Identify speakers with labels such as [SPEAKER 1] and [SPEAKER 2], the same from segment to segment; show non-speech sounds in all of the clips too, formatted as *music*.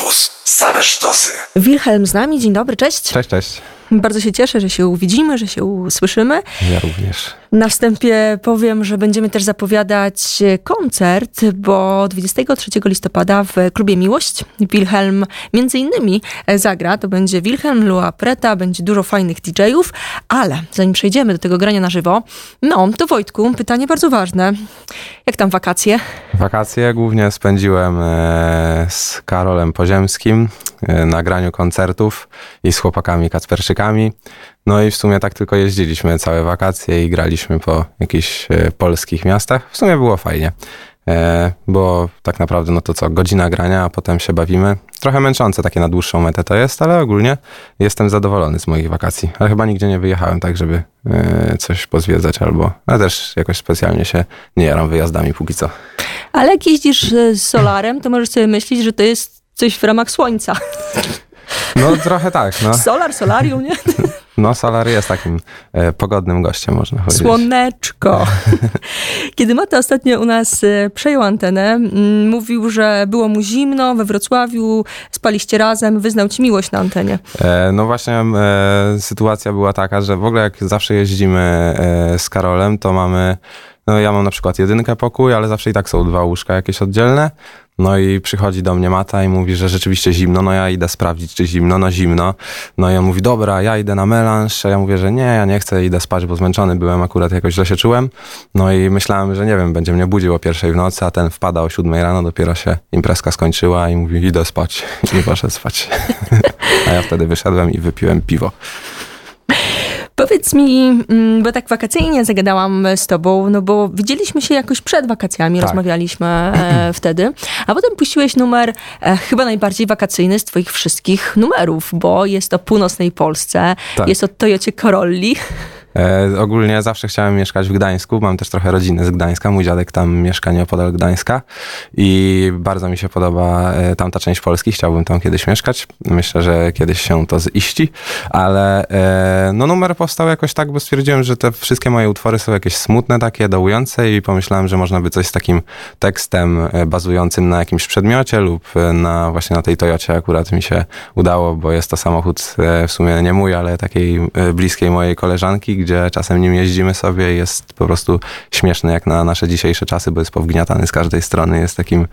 [SPEAKER 1] Campus. Same sztosy.
[SPEAKER 2] Wilhelm z nami, dzień dobry, cześć.
[SPEAKER 3] Cześć, cześć.
[SPEAKER 2] Bardzo się cieszę, że się uwidzimy, że się usłyszymy.
[SPEAKER 3] Ja również.
[SPEAKER 2] Na wstępie powiem, że będziemy też zapowiadać koncert, bo 23 listopada w klubie Miłość Wilhelm między innymi zagra. To będzie Wilhelm, Lua Preta, będzie dużo fajnych DJ-ów, ale zanim przejdziemy do tego grania na żywo, no to Wojtku, pytanie bardzo ważne. Jak tam wakacje?
[SPEAKER 3] Wakacje głównie spędziłem e, z Karolem Poziemskim e, na graniu koncertów i z chłopakami No i w sumie tak tylko jeździliśmy całe wakacje i graliśmy po jakichś e, polskich miastach. W sumie było fajnie, e, bo tak naprawdę no to co, godzina grania, a potem się bawimy. Trochę męczące takie na dłuższą metę to jest, ale ogólnie jestem zadowolony z moich wakacji. Ale chyba nigdzie nie wyjechałem tak, żeby e, coś pozwiedzać albo, ale też jakoś specjalnie się nie jaram wyjazdami póki co.
[SPEAKER 2] Ale jak jeździsz z solarem, to możesz sobie myśleć, że to jest coś w ramach słońca. *laughs*
[SPEAKER 3] No trochę tak, no.
[SPEAKER 2] Solar, solarium, nie? *laughs*
[SPEAKER 3] No, Solar jest takim e, pogodnym gościem, można powiedzieć.
[SPEAKER 2] Słoneczko. *laughs* Kiedy Mata ostatnio u nas e, przejął antenę, m, mówił, że było mu zimno we Wrocławiu, spaliście razem, wyznał ci miłość na antenie.
[SPEAKER 3] E, no właśnie e, sytuacja była taka, że w ogóle jak zawsze jeździmy e, z Karolem, to mamy, no ja mam na przykład jedynkę pokój, ale zawsze i tak są dwa łóżka jakieś oddzielne. No i przychodzi do mnie Mata i mówi, że rzeczywiście zimno, no ja idę sprawdzić, czy zimno, no zimno. No i on mówi, dobra, ja idę na melanż, a ja mówię, że nie, ja nie chcę, idę spać, bo zmęczony byłem, akurat jakoś źle się czułem. No i myślałem, że nie wiem, będzie mnie budził o pierwszej w nocy, a ten wpada o siódmej rano, dopiero się imprezka skończyła i mówi, idę spać. *laughs* Nie poszedł spać. *laughs* a ja wtedy wyszedłem i wypiłem piwo.
[SPEAKER 2] Powiedz mi, mm, bo tak wakacyjnie zagadałam z tobą, no bo widzieliśmy się jakoś przed wakacjami,
[SPEAKER 3] Tak.
[SPEAKER 2] rozmawialiśmy e, *clears throat* wtedy, a potem puściłeś numer e, chyba najbardziej wakacyjny z twoich wszystkich numerów, bo jest o północnej Polsce,
[SPEAKER 3] Tak.
[SPEAKER 2] jest o Toyocie Corolli. *laughs*
[SPEAKER 3] E, ogólnie zawsze chciałem mieszkać w Gdańsku. Mam też trochę rodziny z Gdańska. Mój dziadek tam mieszka nieopodal Gdańska i bardzo mi się podoba e, tamta część Polski. Chciałbym tam kiedyś mieszkać. Myślę, że kiedyś się to ziści, ale e, no numer powstał jakoś tak, bo stwierdziłem, że te wszystkie moje utwory są jakieś smutne, takie dołujące i pomyślałem, że można by coś z takim tekstem e, bazującym na jakimś przedmiocie lub e, na właśnie na tej Toyocie akurat mi się udało, bo jest to samochód e, w sumie nie mój, ale takiej bliskiej mojej koleżanki, gdzie czasem nim jeździmy sobie jest po prostu śmieszny jak na nasze dzisiejsze czasy, bo jest powgniatany z każdej strony, jest takim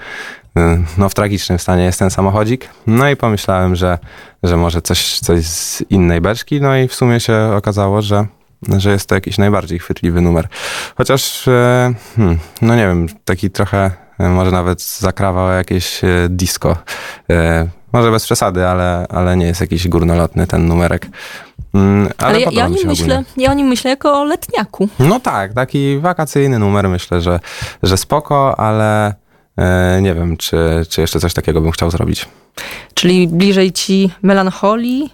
[SPEAKER 3] e, no w tragicznym stanie jest ten samochodzik. No i pomyślałem, że, że może coś, coś z innej beczki, no i w sumie się okazało, że że jest to jakiś najbardziej chwytliwy numer. Chociaż, e, hmm, no nie wiem, taki trochę e, może nawet zakrawał jakieś disco. Może bez przesady, ale, ale nie jest jakiś górnolotny ten numerek. Mm, Ale,
[SPEAKER 2] Ale ja, ja, o nim myślę,
[SPEAKER 3] ogólnie.
[SPEAKER 2] ja o nim myślę jako o letniaku.
[SPEAKER 3] No tak, taki wakacyjny numer myślę, że, że spoko, ale e, nie wiem, czy, czy jeszcze coś takiego bym chciał zrobić.
[SPEAKER 2] Czyli bliżej ci melancholii.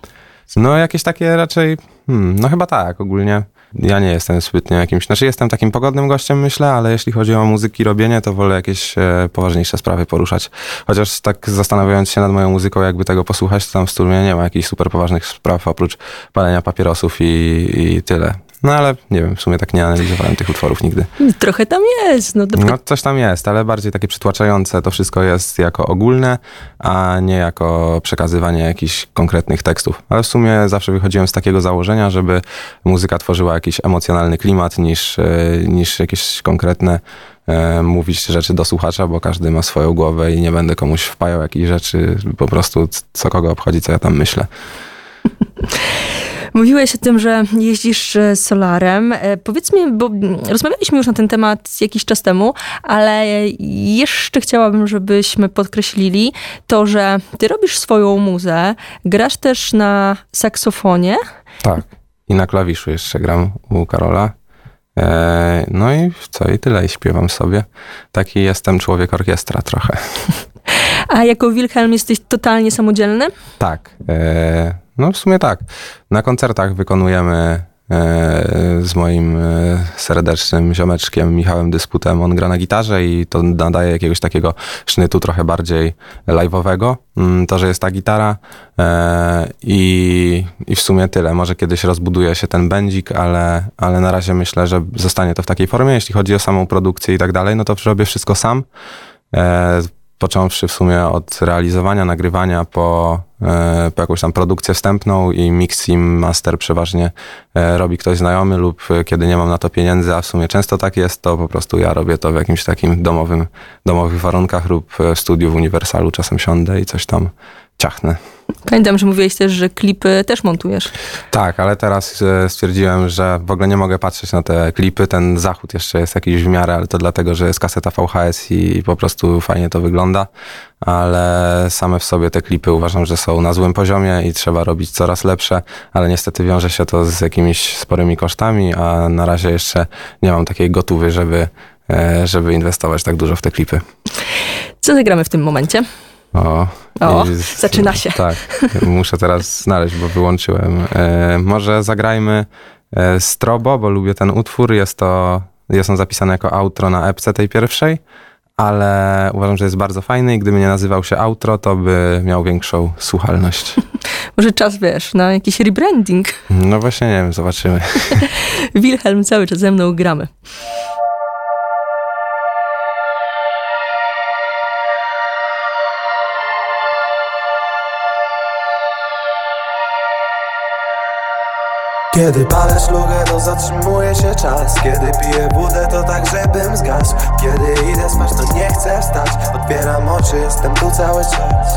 [SPEAKER 3] No jakieś takie raczej, hmm, no chyba tak ogólnie. Ja nie jestem zbytnio jakimś, znaczy jestem takim pogodnym gościem myślę, ale jeśli chodzi o muzyki robienie, to wolę jakieś e, poważniejsze sprawy poruszać. Chociaż tak zastanawiając się nad moją muzyką, jakby tego posłuchać, to tam w sturmie nie ma jakichś super poważnych spraw oprócz palenia papierosów i, i tyle. No ale nie wiem, w sumie tak nie analizowałem tych utworów nigdy.
[SPEAKER 2] Trochę tam jest. No,
[SPEAKER 3] No coś tam jest, ale bardziej takie przytłaczające to wszystko jest jako ogólne, a nie jako przekazywanie jakichś konkretnych tekstów. Ale w sumie zawsze wychodziłem z takiego założenia, żeby muzyka tworzyła jakiś emocjonalny klimat niż, e, niż jakieś konkretne e, mówić rzeczy do słuchacza, bo każdy ma swoją głowę i nie będę komuś wpajał jakichś rzeczy, po prostu co kogo obchodzi, co ja tam myślę. *laughs*
[SPEAKER 2] Mówiłeś o tym, że jeździsz e, solarem. E, Powiedz mi, bo rozmawialiśmy już na ten temat jakiś czas temu, ale jeszcze chciałabym, żebyśmy podkreślili to, że ty robisz swoją muzę, grasz też na saksofonie.
[SPEAKER 3] Tak. I na klawiszu jeszcze gram u Karola. E, no i co, i tyle, i śpiewam sobie. Taki jestem człowiek orkiestra trochę. *laughs*
[SPEAKER 2] A jako Wilhelm jesteś totalnie samodzielny?
[SPEAKER 3] Tak. No w sumie tak. Na koncertach wykonujemy e, z moim e, serdecznym ziomeczkiem Michałem Dysputem. On gra na gitarze i to nadaje jakiegoś takiego sznytu trochę bardziej live'owego. Mm, To, że jest ta gitara e, i, i w sumie tyle. Może kiedyś rozbuduje się ten będzik, ale, ale na razie myślę, że zostanie to w takiej formie. Jeśli chodzi o samą produkcję i tak dalej, no to robię wszystko sam. E, począwszy w sumie od realizowania, nagrywania po, e, po jakąś tam produkcję wstępną i mix master przeważnie e, robi ktoś znajomy lub e, kiedy nie mam na to pieniędzy, a w sumie często tak jest, to po prostu ja robię to w jakimś takim domowym, domowych warunkach lub w studiu w Uniwersalu czasem siądę i coś tam ciachnę.
[SPEAKER 2] Pamiętam, że mówiłeś też, że klipy też montujesz.
[SPEAKER 3] Tak, ale teraz e, stwierdziłem, że w ogóle nie mogę patrzeć na te klipy. Ten zachód jeszcze jest jakiś w miarę, ale to dlatego, że jest kaseta VHS i po prostu fajnie to wygląda. Ale same w sobie te klipy uważam, że są na złym poziomie i trzeba robić coraz lepsze, ale niestety wiąże się to z jakimiś sporymi kosztami, a na razie jeszcze nie mam takiej gotówy, żeby, e, żeby inwestować tak dużo w te klipy.
[SPEAKER 2] Co zagramy w tym momencie?
[SPEAKER 3] O,
[SPEAKER 2] o zaczyna się. *laughs*
[SPEAKER 3] Tak, muszę teraz znaleźć, bo wyłączyłem. E, może zagrajmy e, Strobo, bo lubię ten utwór. Jest to, jest on zapisany jako outro na epce tej pierwszej, ale uważam, że jest bardzo fajny i gdyby nie nazywał się outro, to by miał większą słuchalność. *laughs*
[SPEAKER 2] Może czas, wiesz, na jakiś rebranding.
[SPEAKER 3] No właśnie, nie wiem, zobaczymy. *laughs*
[SPEAKER 2] Wilhelm cały czas ze mną gramy.
[SPEAKER 1] Kiedy palę szlugę, to zatrzymuje się czas. Kiedy piję wódę, to tak, żebym zgasł. Kiedy idę spać, to nie chcę wstać. Otwieram oczy, jestem tu cały czas.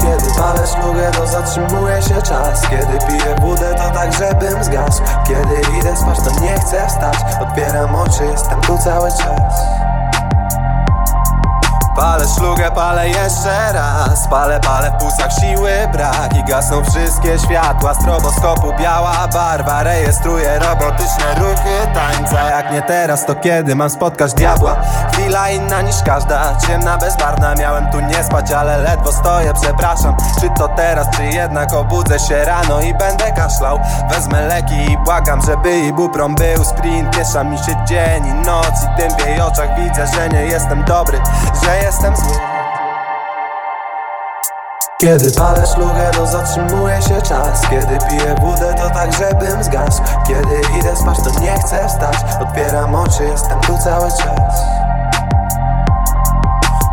[SPEAKER 1] Kiedy palę szlugę, to zatrzymuje się czas. Kiedy piję wódę, to tak, żebym zgasł. Kiedy idę spać, to nie chcę wstać. Otwieram oczy, jestem tu cały czas Palę szlugę, palę jeszcze raz. Palę, palę w pulsach siły brak. I gasną wszystkie światła Stroboskopu biała barwa Rejestruję robotyczne ruchy tańca. Jak nie teraz, to kiedy mam spotkać diabła? Chwila inna niż każda. Ciemna, bezbarna Miałem tu nie spać, ale ledwo stoję. Przepraszam, czy to teraz, czy jednak Obudzę się rano i będę kaszlał. Wezmę leki i błagam, żeby ibuprą był sprint. Piesza mi się dzień i noc I tym w jej oczach widzę, że nie jestem dobry Że jestem. Zły kiedy palę szlugę, to zatrzymuje się czas. Kiedy piję wódę, to tak, żebym zgasł. Kiedy idę spać, to nie chcę wstać. Otwieram oczy, jestem tu cały czas.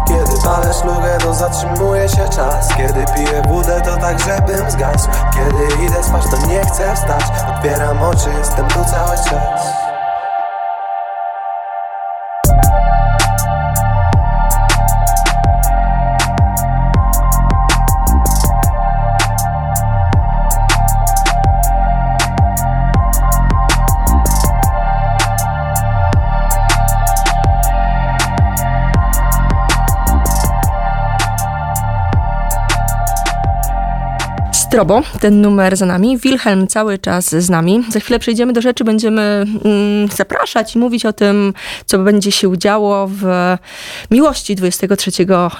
[SPEAKER 1] Kiedy palę szlugę, to zatrzymuje się czas. Kiedy piję wódę, to tak, żebym zgasł. Kiedy idę spać, to nie chcę wstać. Otwieram oczy, jestem tu cały czas
[SPEAKER 2] Strobo, ten numer za nami. Wilhelm cały czas z nami. Za chwilę przejdziemy do rzeczy, będziemy mm, zapraszać i mówić o tym, co będzie się działo w Miłości 23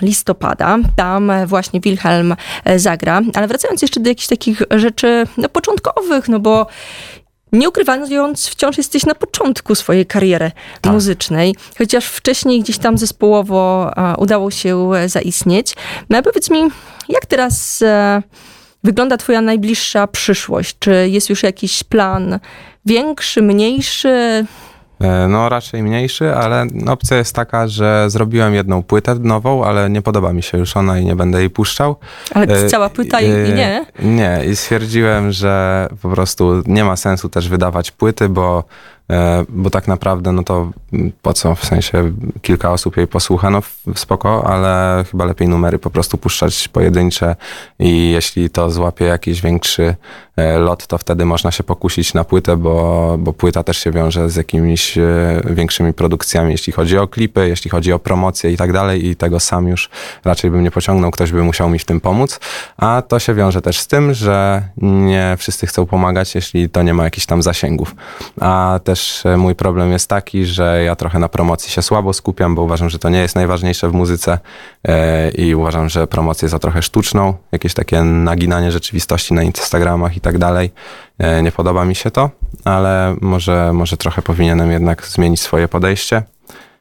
[SPEAKER 2] listopada. Tam właśnie Wilhelm e, zagra. Ale wracając jeszcze do jakichś takich rzeczy no, początkowych, no bo nie ukrywając, wciąż jesteś na początku swojej kariery tak. muzycznej, chociaż wcześniej gdzieś tam zespołowo udało się zaistnieć. No powiedz mi, jak teraz e, wygląda Twoja najbliższa przyszłość? Czy jest już jakiś plan większy, mniejszy?
[SPEAKER 3] E, no, raczej mniejszy, ale opcja jest taka, że zrobiłem jedną płytę nową, ale nie podoba mi się już ona i nie będę jej puszczał.
[SPEAKER 2] Ale e, cała płyta i, i nie?
[SPEAKER 3] Nie, i stwierdziłem, że po prostu nie ma sensu też wydawać płyty, bo E, bo tak naprawdę, no to po co, w sensie kilka osób jej posłucha, no spoko, ale chyba lepiej numery po prostu puszczać pojedyncze i jeśli to złapie jakiś większy e, lot, to wtedy można się pokusić na płytę, bo, bo płyta też się wiąże z jakimiś e, większymi produkcjami, jeśli chodzi o klipy, jeśli chodzi o promocję i tak dalej i tego sam już raczej bym nie pociągnął, ktoś by musiał mi w tym pomóc, a to się wiąże też z tym, że nie wszyscy chcą pomagać, jeśli to nie ma jakichś tam zasięgów, a też e, mój problem jest taki, że ja trochę na promocji się słabo skupiam, bo uważam, że to nie jest najważniejsze w muzyce e, i uważam, że promocję za trochę sztuczną, jakieś takie naginanie rzeczywistości na Instagramach i tak dalej. E, nie podoba mi się to, ale może, może trochę powinienem jednak zmienić swoje podejście.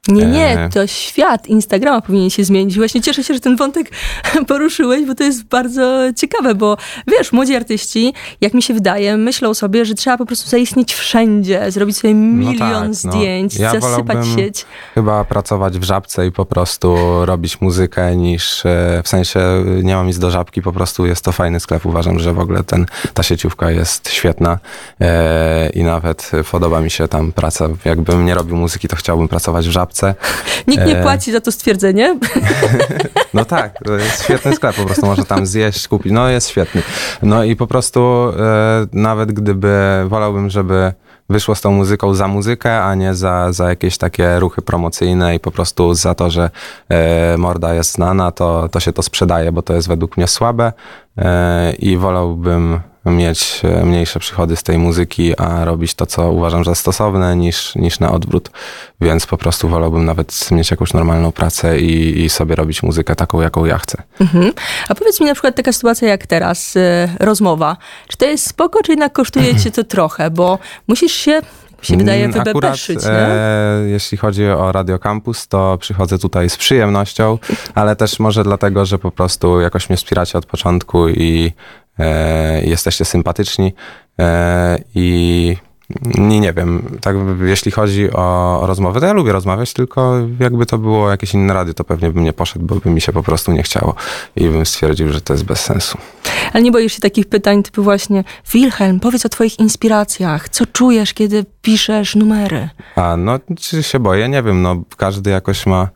[SPEAKER 2] Nie, nie,
[SPEAKER 3] E,
[SPEAKER 2] to świat Instagrama powinien się zmienić. Właśnie cieszę się, że ten wątek *laughs* poruszyłeś, bo to jest bardzo ciekawe, bo wiesz, młodzi artyści, jak mi się wydaje, myślą sobie, że trzeba po prostu zaistnieć wszędzie, zrobić sobie milion
[SPEAKER 3] tak, no.
[SPEAKER 2] zdjęć,
[SPEAKER 3] Ja
[SPEAKER 2] zasypać sieć.
[SPEAKER 3] Chyba pracować w żabce i po prostu robić muzykę niż e, w sensie nie mam nic do żabki, po prostu jest to fajny sklep. Uważam, że w ogóle ten, ta sieciówka jest świetna e, i nawet podoba mi się tam praca. Jakbym nie robił muzyki, to chciałbym pracować w żabce.
[SPEAKER 2] Nikt nie
[SPEAKER 3] E,
[SPEAKER 2] płaci za to stwierdzenie. *laughs*
[SPEAKER 3] No tak, to jest świetny sklep, po prostu można tam zjeść, kupić. No jest świetny. No i po prostu e, nawet gdyby wolałbym, żeby wyszło z tą muzyką za muzykę, a nie za, za jakieś takie ruchy promocyjne i po prostu za to, że e, morda jest znana, to, to się to sprzedaje, bo to jest według mnie słabe e, i wolałbym mieć e, mniejsze przychody z tej muzyki, a robić to, co uważam za stosowne, niż, niż na odwrót. Więc po prostu wolałbym nawet mieć jakąś normalną pracę i, i sobie robić muzykę taką, jaką ja chcę.
[SPEAKER 2] Mhm. A powiedz mi na przykład taka sytuacja jak teraz, y, rozmowa. Czy to jest spoko, czy jednak kosztuje cię to trochę? Bo musisz się, się wydaje,
[SPEAKER 3] Mm,
[SPEAKER 2] wybebeszyć,
[SPEAKER 3] e, jeśli chodzi o Radio Campus, to przychodzę tutaj z przyjemnością, ale też może dlatego, że po prostu jakoś mnie wspieracie od początku i e, jesteście sympatyczni e, i nie, nie wiem, tak jeśli chodzi o, rozmowę, to ja lubię rozmawiać, tylko jakby to było jakieś inne radio, to pewnie bym nie poszedł, bo by mi się po prostu nie chciało i bym stwierdził, że to jest bez sensu.
[SPEAKER 2] Ale nie boisz się takich pytań typu właśnie Wilhelm, powiedz o twoich inspiracjach. Co czujesz, kiedy piszesz numery?
[SPEAKER 3] A, no, czy się boję? Nie wiem, no, każdy jakoś ma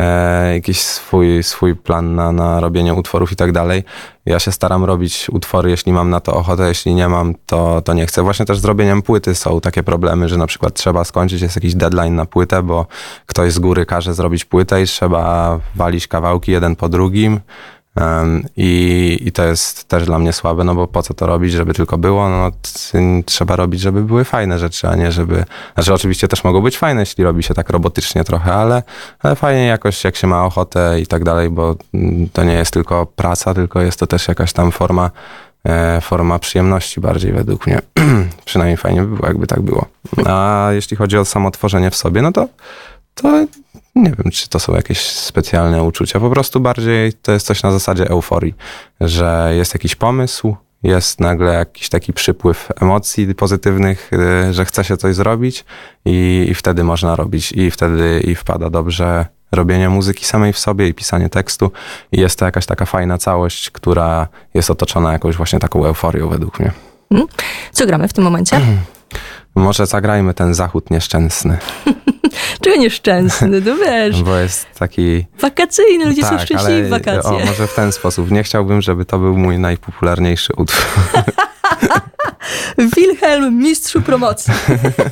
[SPEAKER 3] e, jakiś swój, swój plan na, na robienie utworów i tak dalej. Ja się staram robić utwory, jeśli mam na to ochotę, jeśli nie mam, to, to nie chcę. Właśnie też z robieniem płyty są takie problemy, że na przykład trzeba skończyć, jest jakiś deadline na płytę, bo ktoś z góry każe zrobić płytę i trzeba walić kawałki jeden po drugim. I, I to jest też dla mnie słabe, no bo po co to robić, żeby tylko było? No, trzeba robić, żeby były fajne rzeczy, a nie żeby. Znaczy, oczywiście też mogą być fajne, jeśli robi się tak robotycznie trochę, ale, ale fajnie jakoś, jak się ma ochotę i tak dalej, bo mm, to nie jest tylko praca, tylko jest to też jakaś tam forma, e, forma przyjemności bardziej według mnie. *clears throat* Przynajmniej fajnie by było, jakby tak było. A jeśli chodzi o samo tworzenie w sobie, no to to nie wiem, czy to są jakieś specjalne uczucia. Po prostu bardziej to jest coś na zasadzie euforii, że jest jakiś pomysł, jest nagle jakiś taki przypływ emocji pozytywnych, y, że chce się coś zrobić i, i wtedy można robić i wtedy i wpada dobrze robienie muzyki samej w sobie i pisanie tekstu i jest to jakaś taka fajna całość, która jest otoczona jakąś właśnie taką euforią według mnie.
[SPEAKER 2] Co gramy w tym momencie? *clears throat*
[SPEAKER 3] Może zagrajmy ten zachód nieszczęsny, *laughs*
[SPEAKER 2] Czego nieszczęsny, no wiesz,
[SPEAKER 3] bo jest taki
[SPEAKER 2] wakacyjny, ludzie są
[SPEAKER 3] Tak,
[SPEAKER 2] szczęśliwi w wakacje.
[SPEAKER 3] O, może w ten sposób. Nie chciałbym, żeby to był mój najpopularniejszy utwór. *laughs*
[SPEAKER 2] Wilhelm, mistrzu promocji.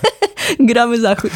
[SPEAKER 2] *laughs* Gramy zachód.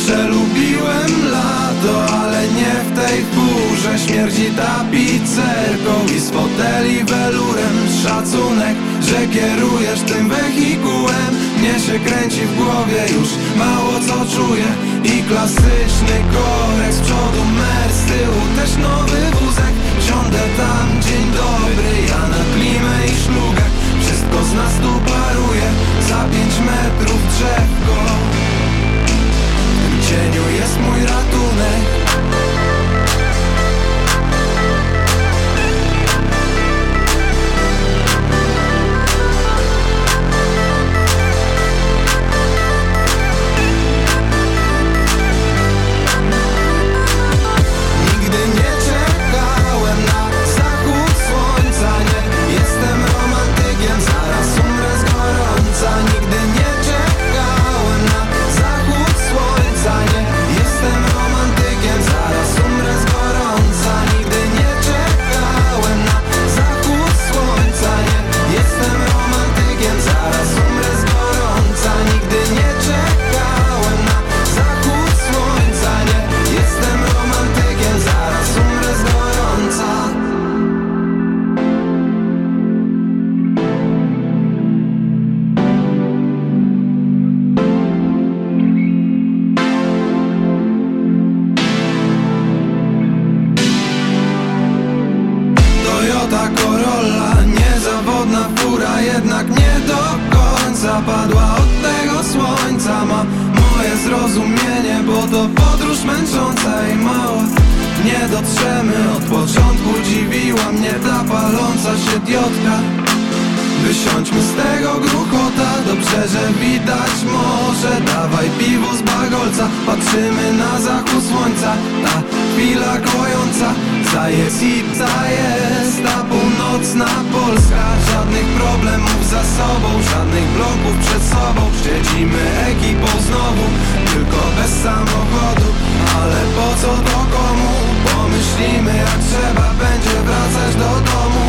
[SPEAKER 1] Zawsze lubiłem lato, ale nie w tej chmurze. Śmierdzi tapicerką i z foteli welurem. Szacunek, że kierujesz tym wehikułem. Mnie się kręci w głowie już mało co czuję. I klasyczny korek z przodu mer, z tyłu. Też nowy wózek Wsiądę tam, dzień dobry, ja na klimę i szlugę. Wszystko z nas tu paruje, za pięć metrów drzewko cieniu jest mój ratunek Dawaj piwo z bagolca Patrzymy na zachód słońca. Ta chwila kojąca Zajes i jest. Ta północna Polska Żadnych problemów za sobą Żadnych bloków przed sobą. Siedzimy ekipą znowu Tylko bez samochodu. Ale po co to komu? Pomyślimy jak trzeba będzie wracać do domu.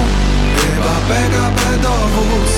[SPEAKER 1] Chyba PKP dowóz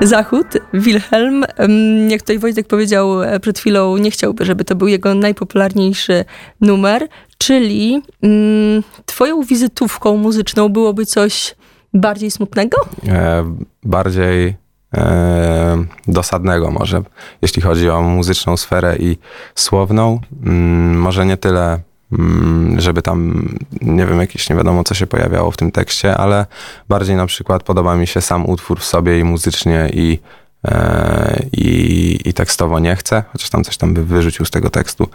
[SPEAKER 1] Zachód,
[SPEAKER 2] Wilhelm, jak tutaj Wojtek powiedział e, przed chwilą, nie chciałby, żeby to był jego najpopularniejszy numer, czyli mm, twoją wizytówką muzyczną byłoby coś bardziej smutnego?
[SPEAKER 3] E, bardziej e, dosadnego może, jeśli chodzi o muzyczną sferę i słowną. Mm, może nie tyle, żeby tam, nie wiem, jakieś nie wiadomo, co się pojawiało w tym tekście, ale bardziej na przykład podoba mi się sam utwór w sobie i muzycznie i, e, i, i tekstowo nie chcę, chociaż tam coś tam by wyrzucił z tego tekstu.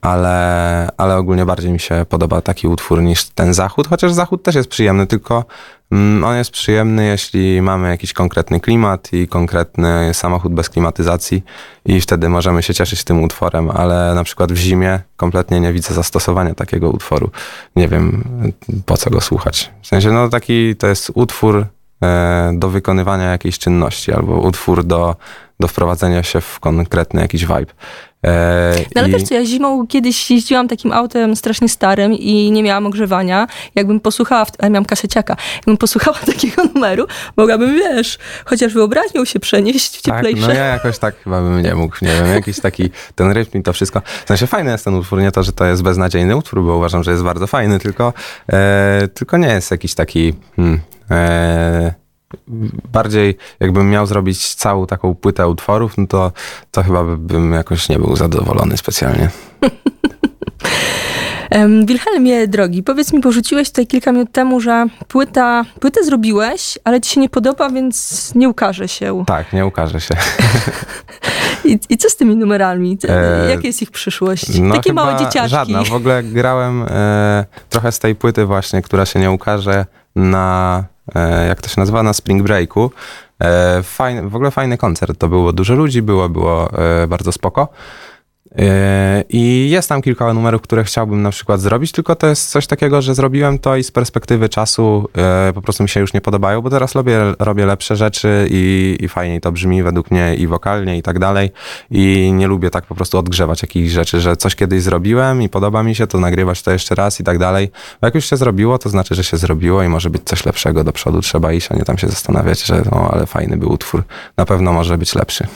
[SPEAKER 3] Ale, ale ogólnie bardziej mi się podoba taki utwór niż ten zachód, chociaż zachód też jest przyjemny, tylko Mm, On jest przyjemny, jeśli mamy jakiś konkretny klimat i konkretny samochód bez klimatyzacji i wtedy możemy się cieszyć tym utworem, ale na przykład w zimie kompletnie nie widzę zastosowania takiego utworu. Nie wiem, po co go słuchać. W sensie, no taki to jest utwór e, do wykonywania jakiejś czynności albo utwór do, do wprowadzenia się w konkretny jakiś vibe. E,
[SPEAKER 2] No ale
[SPEAKER 3] i-
[SPEAKER 2] wiesz co, ja zimą kiedyś jeździłam takim autem strasznie starym i nie miałam ogrzewania. Jakbym posłuchała, w, ale miałam kaseciaka, jakbym posłuchała *laughs* takiego numeru, mogłabym, wiesz, chociaż wyobraźnią się przenieść w
[SPEAKER 3] Tak,
[SPEAKER 2] cieplejsze.
[SPEAKER 3] no ja jakoś tak chyba bym nie mógł, nie wiem, jakiś taki ten rytm i to wszystko. W sensie fajny jest ten utwór, nie to, że to jest beznadziejny utwór, bo uważam, że jest bardzo fajny, tylko, e, tylko nie jest jakiś taki hmm, e, bardziej jakbym miał zrobić całą taką płytę utworów, no to, to chyba by- bym jakoś nie był zadowolony specjalnie. *laughs*
[SPEAKER 2] Wilhelmie, drogi, powiedz mi, porzuciłeś tutaj kilka minut temu, że płyta, płytę zrobiłeś, ale ci się nie podoba, więc nie ukaże się.
[SPEAKER 3] Tak, nie ukaże się. *laughs*
[SPEAKER 2] I, i co z tymi numerami?
[SPEAKER 3] E,
[SPEAKER 2] Jaka jest ich przyszłość?
[SPEAKER 3] No
[SPEAKER 2] Takie małe dzieciaczki.
[SPEAKER 3] Żadna. W ogóle grałem e, trochę z tej płyty właśnie, która się nie ukaże na, jak to się nazywa, na Spring Breaku. E, fajny, w ogóle fajny koncert. To było dużo ludzi, było, było e, bardzo spoko. E, I jest tam kilka numerów, które chciałbym na przykład zrobić, tylko to jest coś takiego, że zrobiłem to i z perspektywy czasu e, po prostu mi się już nie podobają, bo teraz robię, robię lepsze rzeczy i, i fajniej to brzmi według mnie i wokalnie i tak dalej. I nie lubię tak po prostu odgrzewać jakichś rzeczy, że coś kiedyś zrobiłem i podoba mi się, to nagrywać to jeszcze raz i tak dalej. Bo jak już się zrobiło, to znaczy, że się zrobiło i może być coś lepszego do przodu. Trzeba iść, a nie tam się zastanawiać, że o, ale fajny był utwór. Na pewno może być lepszy.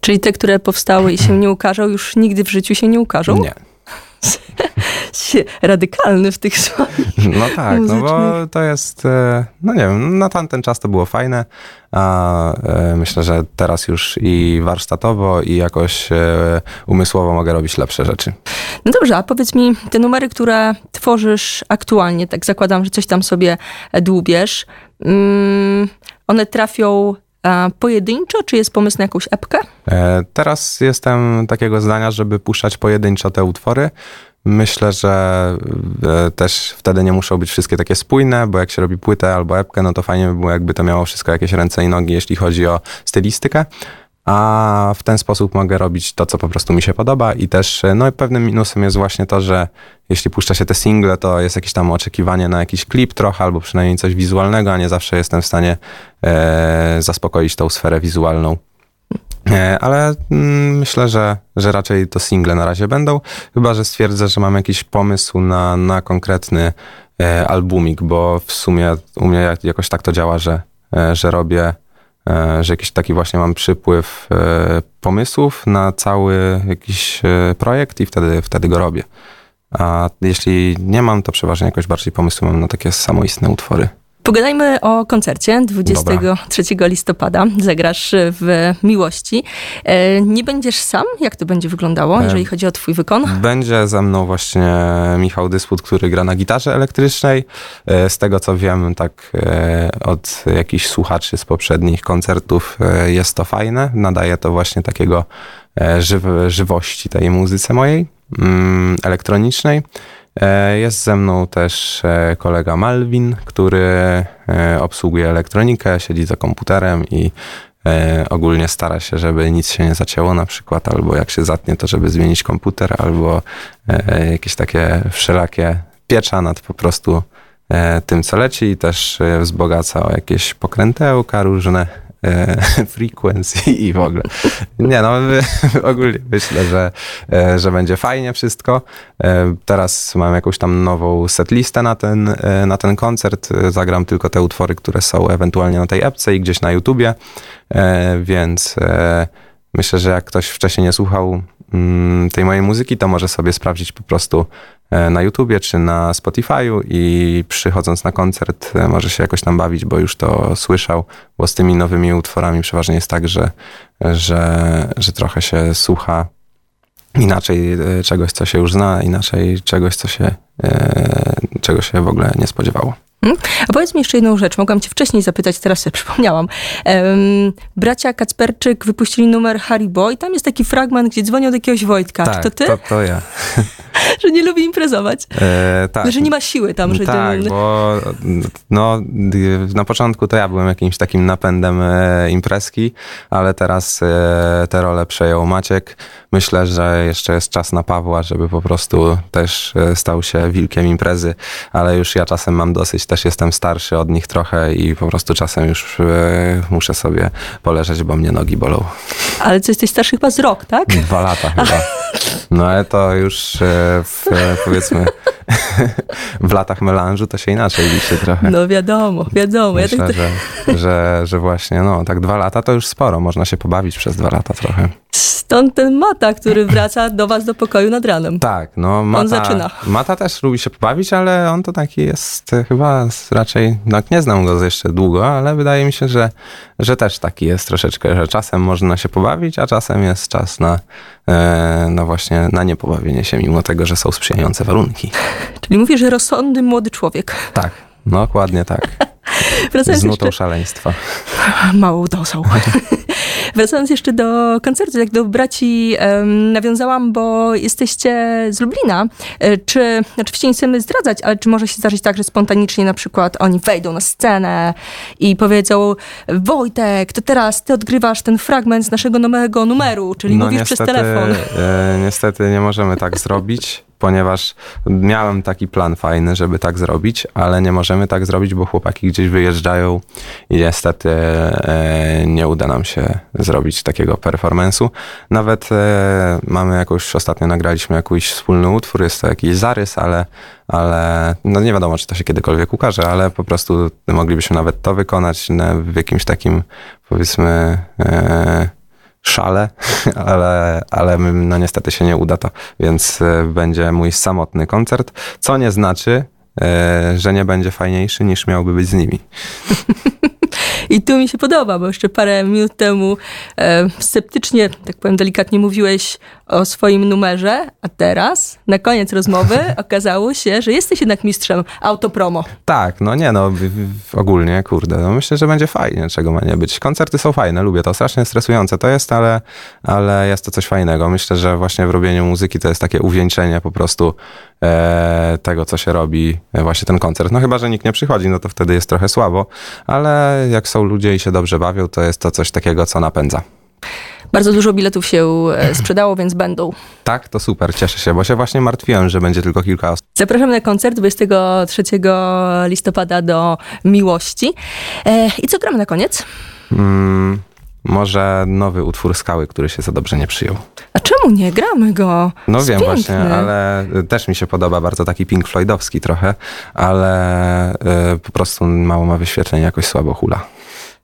[SPEAKER 2] Czyli te, które powstały i się *clears throat* nie ukażą, już nigdy w życiu się nie ukażą?
[SPEAKER 3] Nie. *laughs*
[SPEAKER 2] Radykalny w tych słowach.
[SPEAKER 3] No tak, no bo to jest, e, no nie wiem, na tamten czas to było fajne, a e, myślę, że teraz już i warsztatowo, i jakoś e, umysłowo mogę robić lepsze rzeczy.
[SPEAKER 2] No dobrze, a powiedz mi, te numery, które tworzysz aktualnie, tak zakładam, że coś tam sobie dłubiesz, mm, one trafią pojedynczo, czy jest pomysł na jakąś epkę?
[SPEAKER 3] E, Teraz jestem takiego zdania, żeby puszczać pojedynczo te utwory. Myślę, że e, też wtedy nie muszą być wszystkie takie spójne, bo jak się robi płytę albo epkę, no to fajnie by było, jakby to miało wszystko jakieś ręce i nogi, jeśli chodzi o stylistykę. A w ten sposób mogę robić to, co po prostu mi się podoba i też, no i pewnym minusem jest właśnie to, że jeśli puszcza się te single, to jest jakieś tam oczekiwanie na jakiś klip trochę, albo przynajmniej coś wizualnego, a nie zawsze jestem w stanie e, zaspokoić tą sferę wizualną. E, ale mm, myślę, że, że raczej to single na razie będą, chyba że stwierdzę, że mam jakiś pomysł na, na konkretny e, albumik, bo w sumie u mnie jakoś tak to działa, że, e, że robię, e, że jakiś taki właśnie mam przypływ e, pomysłów na cały jakiś e, projekt i wtedy, wtedy go robię. A jeśli nie mam, to przeważnie jakoś bardziej pomysły mam na takie samoistne utwory.
[SPEAKER 2] Pogadajmy o koncercie 23 listopada. Zagrasz w Miłości. E, Nie będziesz sam? Jak to będzie wyglądało,
[SPEAKER 3] E,
[SPEAKER 2] jeżeli chodzi o twój wykon?
[SPEAKER 3] Będzie ze mną właśnie Michał Dysput, który gra na gitarze elektrycznej. E, Z tego co wiem, tak od jakichś słuchaczy z poprzednich koncertów jest to fajne. Nadaje to właśnie takiego żyw- żywości tej muzyce mojej, mm, elektronicznej. E, Jest ze mną też e, kolega Malwin, który e, obsługuje elektronikę, siedzi za komputerem i ogólnie stara się, żeby nic się nie zacięło na przykład, albo jak się zatnie, to żeby zmienić komputer, albo jakieś takie wszelakie piecza nad po prostu tym, co leci i też wzbogaca o jakieś pokrętełka różne, e, *laughs* frequency i w ogóle. Nie no, *laughs* ogólnie myślę, że, e, że będzie fajnie wszystko. E, Teraz mam jakąś tam nową setlistę na ten, na ten koncert. Zagram tylko te utwory, które są ewentualnie na tej epce i gdzieś na YouTubie, więc myślę, że jak ktoś wcześniej nie słuchał mm, tej mojej muzyki, to może sobie sprawdzić po prostu e, na YouTubie czy na Spotify'u i przychodząc na koncert e, może się jakoś tam bawić, bo już to słyszał, bo z tymi nowymi utworami przeważnie jest tak, że, że, że trochę się słucha inaczej e, czegoś, co się już zna, inaczej czegoś, co się, czego się w ogóle nie spodziewało.
[SPEAKER 2] A powiedz mi jeszcze jedną rzecz. Mogłam cię wcześniej zapytać, teraz sobie przypomniałam. Em, bracia Kacperczyk wypuścili numer Haribo i tam jest taki fragment, gdzie dzwonią do jakiegoś Wojtka. Czy to ty?
[SPEAKER 3] To, to ja. *laughs*
[SPEAKER 2] Że nie lubi imprezować?
[SPEAKER 3] E, tak.
[SPEAKER 2] Że nie ma siły tam, że...
[SPEAKER 3] Tak, bo no, na początku to ja byłem jakimś takim napędem e, imprezki, ale teraz e, tę rolę przejął Maciek. Myślę, że jeszcze jest czas na Pawła, żeby po prostu też e, stał się wilkiem imprezy, ale już ja czasem mam dosyć, też jestem starszy od nich trochę i po prostu czasem już e, muszę sobie poleżeć, bo mnie nogi bolą.
[SPEAKER 2] Ale co, jesteś starszy chyba z rok, tak?
[SPEAKER 3] Dwa lata *laughs* chyba. No ale to już e, w, e, powiedzmy *laughs* w latach melanżu to się inaczej liczy trochę.
[SPEAKER 2] No wiadomo, wiadomo. Ja
[SPEAKER 3] Myślę,
[SPEAKER 2] tak,
[SPEAKER 3] że, że, że właśnie, no, tak dwa lata to już sporo. Można się pobawić przez dwa lata trochę.
[SPEAKER 2] stąd ten Mata, który wraca do was do pokoju nad ranem.
[SPEAKER 3] Tak, no Mata,
[SPEAKER 2] zaczyna.
[SPEAKER 3] Mata też lubi się pobawić, ale on to taki jest e, chyba raczej, no nie znam go jeszcze długo, ale wydaje mi się, że, że też taki jest troszeczkę, że czasem można się pobawić, a czasem jest czas na, no właśnie, na niepobawienie się, mimo tego, że są sprzyjające warunki. *laughs*
[SPEAKER 2] Czyli mówisz, że rozsądny młody człowiek.
[SPEAKER 3] Tak, no dokładnie tak. *laughs*
[SPEAKER 2] Wracając
[SPEAKER 3] Z nutą
[SPEAKER 2] jeszcze...
[SPEAKER 3] szaleństwa. *laughs*
[SPEAKER 2] Małą dozą. Wracając jeszcze do koncertu, jak do braci nawiązałam, bo jesteście z Lublina. E, Czy, oczywiście nie chcemy zdradzać, ale czy może się zdarzyć tak, że spontanicznie na przykład oni wejdą na scenę i powiedzą Wojtek, to teraz ty odgrywasz ten fragment z naszego nowego numeru, czyli mówisz przez telefon.
[SPEAKER 3] E, niestety nie możemy tak zrobić, ponieważ miałem taki plan fajny, żeby tak zrobić, ale nie możemy tak zrobić, bo chłopaki gdzieś wyjeżdżają i niestety e, nie uda nam się zrobić takiego performance'u. Nawet e, mamy jakąś, ostatnio nagraliśmy jakiś wspólny utwór, jest to jakiś zarys, ale, ale no nie wiadomo, czy to się kiedykolwiek ukaże, ale po prostu moglibyśmy nawet to wykonać na, w jakimś takim, powiedzmy, e, szale, *laughs* ale, ale no niestety się nie uda to, więc e, będzie mój samotny koncert, co nie znaczy, e, że nie będzie fajniejszy niż miałby być z nimi. *laughs*
[SPEAKER 2] I tu mi się podoba, bo jeszcze parę minut temu e, sceptycznie, tak powiem delikatnie, mówiłeś o swoim numerze, a teraz, na koniec rozmowy, *laughs* okazało się, że jesteś jednak mistrzem autopromo.
[SPEAKER 3] Tak, no nie no, ogólnie, kurde, no myślę, że będzie fajnie, czego ma nie być. Koncerty są fajne, lubię to, strasznie stresujące to jest, ale, ale jest to coś fajnego. Myślę, że właśnie w robieniu muzyki to jest takie uwieńczenie po prostu e, tego, co się robi, e, właśnie ten koncert. No chyba, że nikt nie przychodzi, no to wtedy jest trochę słabo, ale jak są ludzie i się dobrze bawią, to jest to coś takiego, co napędza.
[SPEAKER 2] Bardzo dużo biletów się e, sprzedało, więc będą.
[SPEAKER 1] Tak, to super, cieszę się, bo się właśnie martwiłem, że będzie tylko kilka osób.
[SPEAKER 2] Zapraszam na koncert 23 listopada do Miłości. E, I co gramy na koniec?
[SPEAKER 1] Mm, może nowy utwór Skały, który się za dobrze nie przyjął.
[SPEAKER 2] A czemu nie? Gramy go.
[SPEAKER 1] No
[SPEAKER 2] Jest
[SPEAKER 1] wiem
[SPEAKER 2] piękny.
[SPEAKER 1] właśnie, ale też mi się podoba bardzo taki Pink Floydowski trochę, ale y, po prostu mało ma wyświetleń, jakoś słabo hula.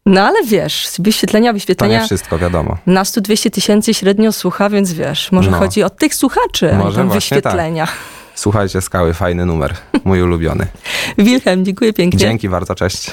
[SPEAKER 2] No ale wiesz, wyświetlenia,
[SPEAKER 1] To nie
[SPEAKER 2] wyświetlenia.
[SPEAKER 1] wszystko, wiadomo.
[SPEAKER 2] Na 100-200 tysięcy średnio słucha, więc wiesz, może
[SPEAKER 1] No.
[SPEAKER 2] chodzi o tych słuchaczy, a nie
[SPEAKER 1] Może
[SPEAKER 2] tam
[SPEAKER 1] właśnie tak.
[SPEAKER 2] wyświetlenia.
[SPEAKER 1] Słuchajcie, Skały, fajny numer, mój ulubiony. *laughs*
[SPEAKER 2] Wilhelm, dziękuję pięknie.
[SPEAKER 1] Dzięki bardzo, cześć.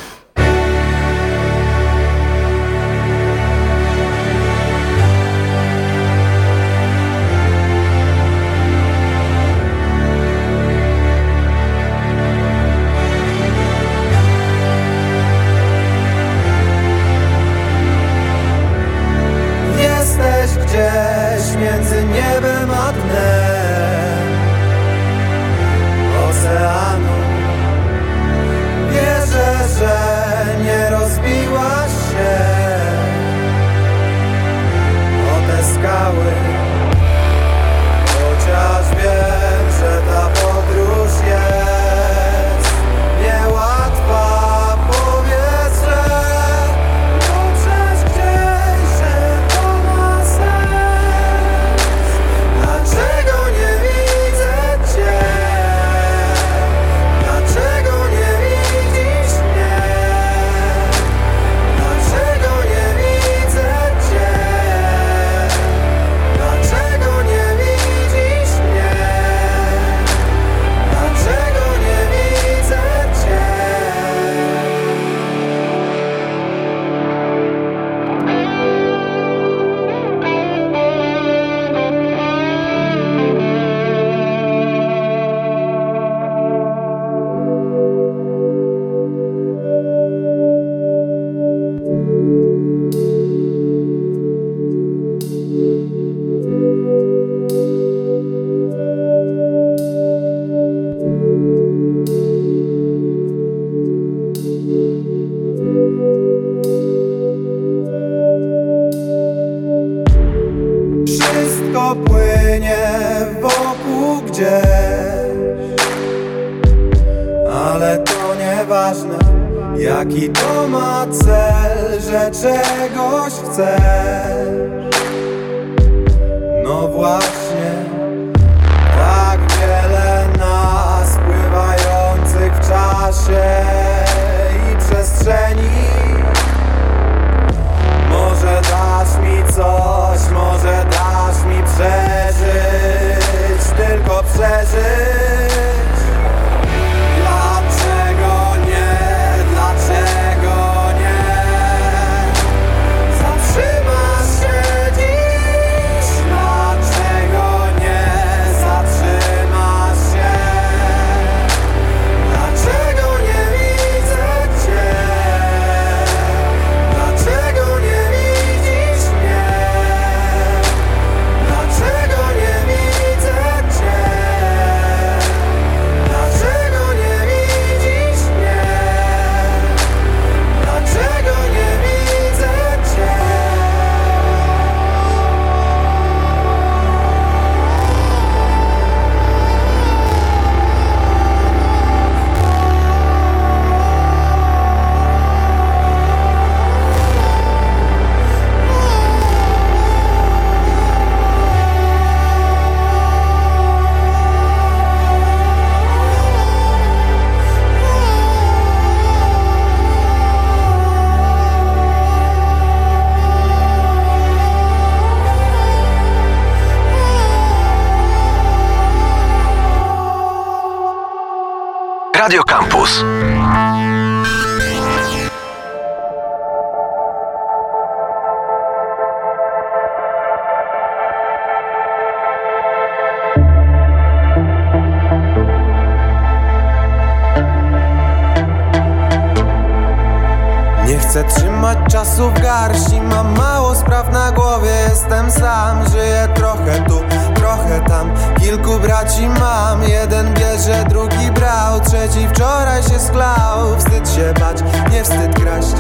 [SPEAKER 1] Wczoraj się sklał. Wstyd się bać, nie wstyd kraść.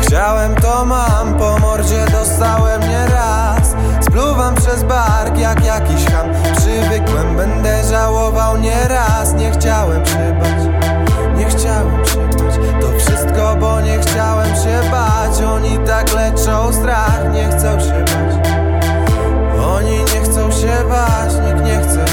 [SPEAKER 1] Chciałem to mam, po mordzie dostałem nie raz Spluwam przez bark jak jakiś ham. Przywykłem, będę żałował nie raz Nie chciałem się bać, nie chciałem się bać. To wszystko, bo nie chciałem się bać. Oni tak leczą strach, nie chcą się bać. Oni nie chcą się bać, nikt nie chce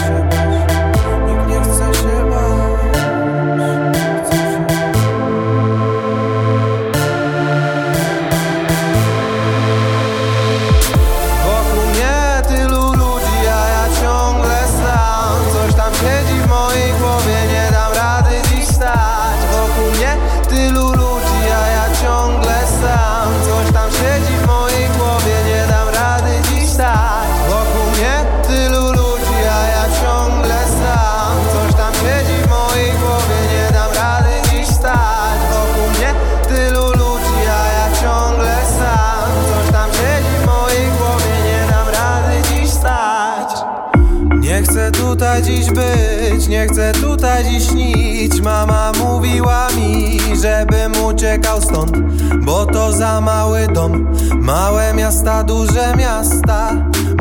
[SPEAKER 1] chcę tutaj dziś śnić. Mama mówiła mi, żebym uciekał stąd Bo to za mały dom. Małe miasta, duże miasta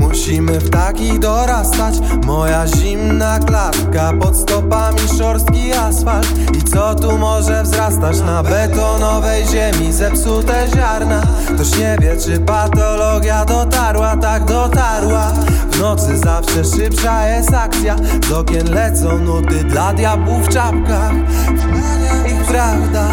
[SPEAKER 1] Musimy w takich dorastać. Moja zimna klatka Pod stopami szorstki asfalt. I co tu może wzrastać? Na betonowej ziemi Zepsute ziarna. Ktoś nie wie czy patologia dotarła Tak dotarła W nocy zawsze szybsza jest akcja. Z okien lecą nuty dla diabłów w czapkach. Ich prawda